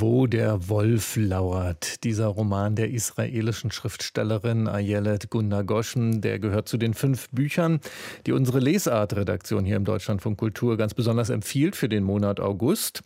wo der Wolf lauert. Dieser Roman der israelischen Schriftstellerin Ayelet Gunda Goshen, der gehört zu den fünf Büchern, die unsere Lesart-Redaktion hier im Deutschlandfunk Kultur ganz besonders empfiehlt für den Monat August.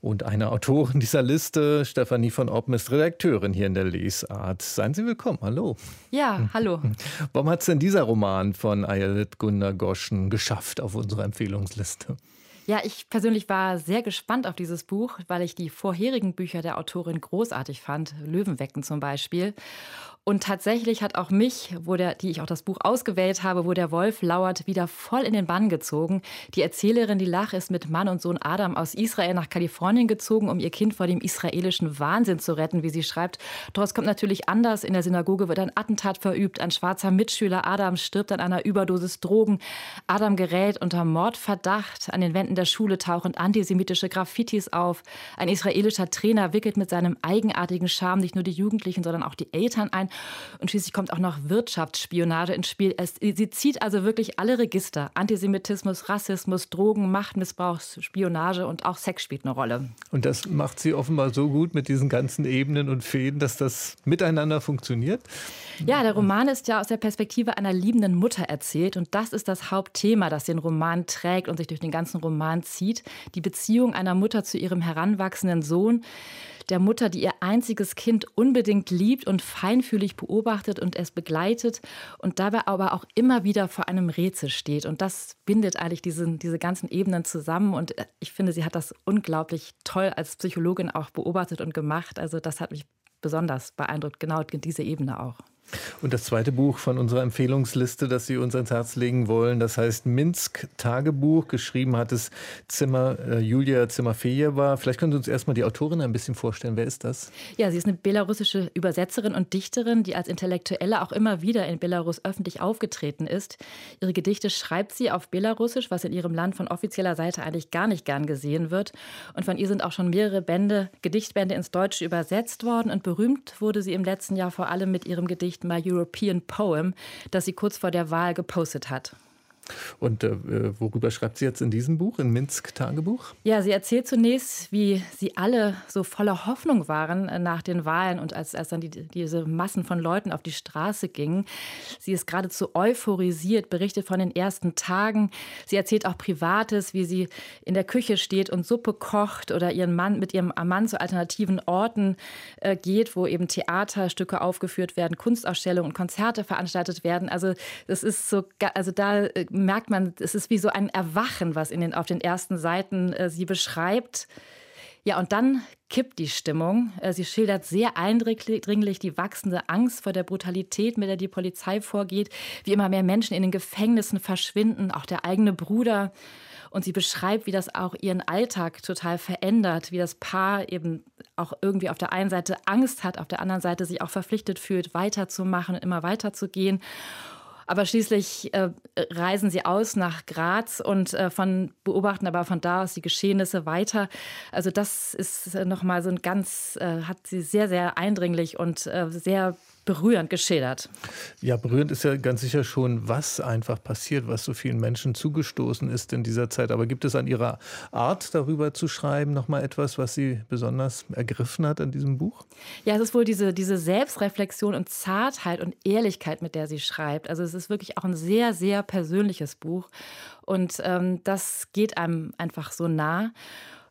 Und eine Autorin dieser Liste, Stefanie von Oppen, ist Redakteurin hier in der Lesart. Seien Sie willkommen. Hallo. Ja, hallo. Warum hat es denn dieser Roman von Ayelet Gunda Goshen geschafft auf unserer Empfehlungsliste? Ja, ich persönlich war sehr gespannt auf dieses Buch, weil ich die vorherigen Bücher der Autorin großartig fand, Löwenwecken zum Beispiel. Und tatsächlich hat auch mich, wo der, die ich auch das Buch ausgewählt habe, wo der Wolf lauert, wieder voll in den Bann gezogen. Die Erzählerin, die Lach, ist mit Mann und Sohn Adam aus Israel nach Kalifornien gezogen, um ihr Kind vor dem israelischen Wahnsinn zu retten, wie sie schreibt. Es kommt natürlich anders. In der Synagoge wird ein Attentat verübt. Ein schwarzer Mitschüler Adam stirbt an einer Überdosis Drogen. Adam gerät unter Mordverdacht. An den Wänden der Schule tauchen antisemitische Graffitis auf. Ein israelischer Trainer wickelt mit seinem eigenartigen Charme nicht nur die Jugendlichen, sondern auch die Eltern ein. Und schließlich kommt auch noch Wirtschaftsspionage ins Spiel. Es, sie zieht also wirklich alle Register. Antisemitismus, Rassismus, Drogen, Machtmissbrauch, Spionage und auch Sex spielt eine Rolle. Und das macht sie offenbar so gut mit diesen ganzen Ebenen und Fäden, dass das miteinander funktioniert? Ja, der Roman ist ja aus der Perspektive einer liebenden Mutter erzählt. Und das ist das Hauptthema, das den Roman trägt und sich durch den ganzen Roman zieht. Die Beziehung einer Mutter zu ihrem heranwachsenden Sohn der Mutter, die ihr einziges Kind unbedingt liebt und feinfühlig beobachtet und es begleitet und dabei aber auch immer wieder vor einem Rätsel steht. Und das bindet eigentlich diese, diese ganzen Ebenen zusammen. Und ich finde, sie hat das unglaublich toll als Psychologin auch beobachtet und gemacht. Also das hat mich besonders beeindruckt, genau diese Ebene auch. Und das zweite Buch von unserer Empfehlungsliste, das Sie uns ans Herz legen wollen, das heißt Minsk Tagebuch. Geschrieben hat es Zimmer, äh, Julia Zimmerfejewa. Vielleicht können Sie uns erstmal die Autorin ein bisschen vorstellen. Wer ist das? Ja, sie ist eine belarussische Übersetzerin und Dichterin, die als Intellektuelle auch immer wieder in Belarus öffentlich aufgetreten ist. Ihre Gedichte schreibt sie auf Belarussisch, was in ihrem Land von offizieller Seite eigentlich gar nicht gern gesehen wird. Und von ihr sind auch schon mehrere Bände, Gedichtbände ins Deutsche übersetzt worden. Und berühmt wurde sie im letzten Jahr vor allem mit ihrem Gedicht Gedicht My European Poem, das sie kurz vor der Wahl gepostet hat. Und äh, worüber schreibt sie jetzt in diesem Buch, in Minsk Tagebuch? Ja, sie erzählt zunächst, wie sie alle so voller Hoffnung waren äh, nach den Wahlen und als, als dann die, diese Massen von Leuten auf die Straße gingen. Sie ist geradezu euphorisiert, berichtet von den ersten Tagen. Sie erzählt auch Privates, wie sie in der Küche steht und Suppe kocht oder ihren Mann mit ihrem Mann zu alternativen Orten äh, geht, wo eben Theaterstücke aufgeführt werden, Kunstausstellungen und Konzerte veranstaltet werden. Also das ist so, also da äh, merkt man, es ist wie so ein Erwachen, was in den, auf den ersten Seiten äh, sie beschreibt. Ja, und dann kippt die Stimmung. Äh, sie schildert sehr eindringlich die wachsende Angst vor der Brutalität, mit der die Polizei vorgeht, wie immer mehr Menschen in den Gefängnissen verschwinden, auch der eigene Bruder. Und sie beschreibt, wie das auch ihren Alltag total verändert, wie das Paar eben auch irgendwie auf der einen Seite Angst hat, auf der anderen Seite sich auch verpflichtet fühlt, weiterzumachen und immer weiterzugehen. Aber schließlich äh, reisen sie aus nach Graz und äh, von, beobachten aber von da aus die Geschehnisse weiter. Also das ist äh, nochmal so ein ganz, äh, hat sie sehr, sehr eindringlich und äh, sehr berührend geschildert. Ja, berührend ist ja ganz sicher schon, was einfach passiert, was so vielen Menschen zugestoßen ist in dieser Zeit. Aber gibt es an Ihrer Art, darüber zu schreiben, noch mal etwas, was Sie besonders ergriffen hat an diesem Buch? Ja, es ist wohl diese, diese Selbstreflexion und Zartheit und Ehrlichkeit, mit der sie schreibt. Also es ist wirklich auch ein sehr, sehr persönliches Buch. Und ähm, das geht einem einfach so nah.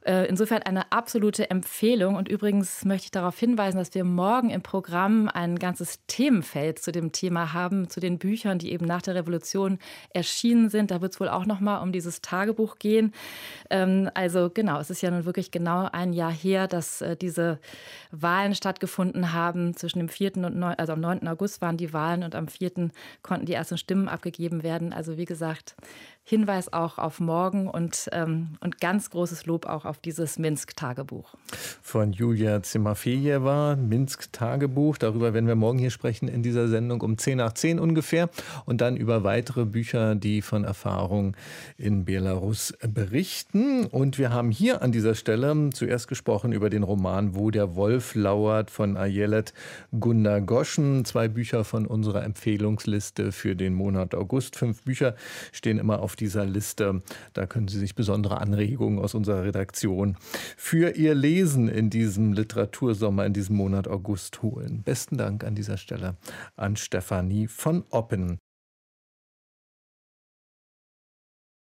Äh, insofern eine absolute Empfehlung. Und übrigens möchte ich darauf hinweisen, dass wir morgen im Programm ein ganzes Themenfeld zu dem Thema haben, zu den Büchern, die eben nach der Revolution erschienen sind. Da wird es wohl auch noch mal um dieses Tagebuch gehen. Ähm, also genau, es ist ja nun wirklich genau ein Jahr her, dass äh, diese Wahlen stattgefunden haben. Zwischen dem 4. und 9, also am 9. August waren die Wahlen und am 4. konnten die ersten Stimmen abgegeben werden. Also wie gesagt, Hinweis auch auf morgen und, ähm, und ganz großes Lob auch auf dieses Minsk-Tagebuch. Von Julia Zimafejewa, Minsk-Tagebuch. Darüber werden wir morgen hier sprechen in dieser Sendung um 10 nach 10 ungefähr. Und dann über weitere Bücher, die von Erfahrungen in Belarus berichten. Und wir haben hier an dieser Stelle zuerst gesprochen über den Roman Wo der Wolf lauert von Ayelet Gundagoschen. Zwei Bücher von unserer Empfehlungsliste für den Monat August. Fünf Bücher stehen immer auf dieser Liste. Da können Sie sich besondere Anregungen aus unserer Redaktion für Ihr Lesen in diesem Literatursommer, in diesem Monat August holen. Besten Dank an dieser Stelle an Stefanie von Oppen.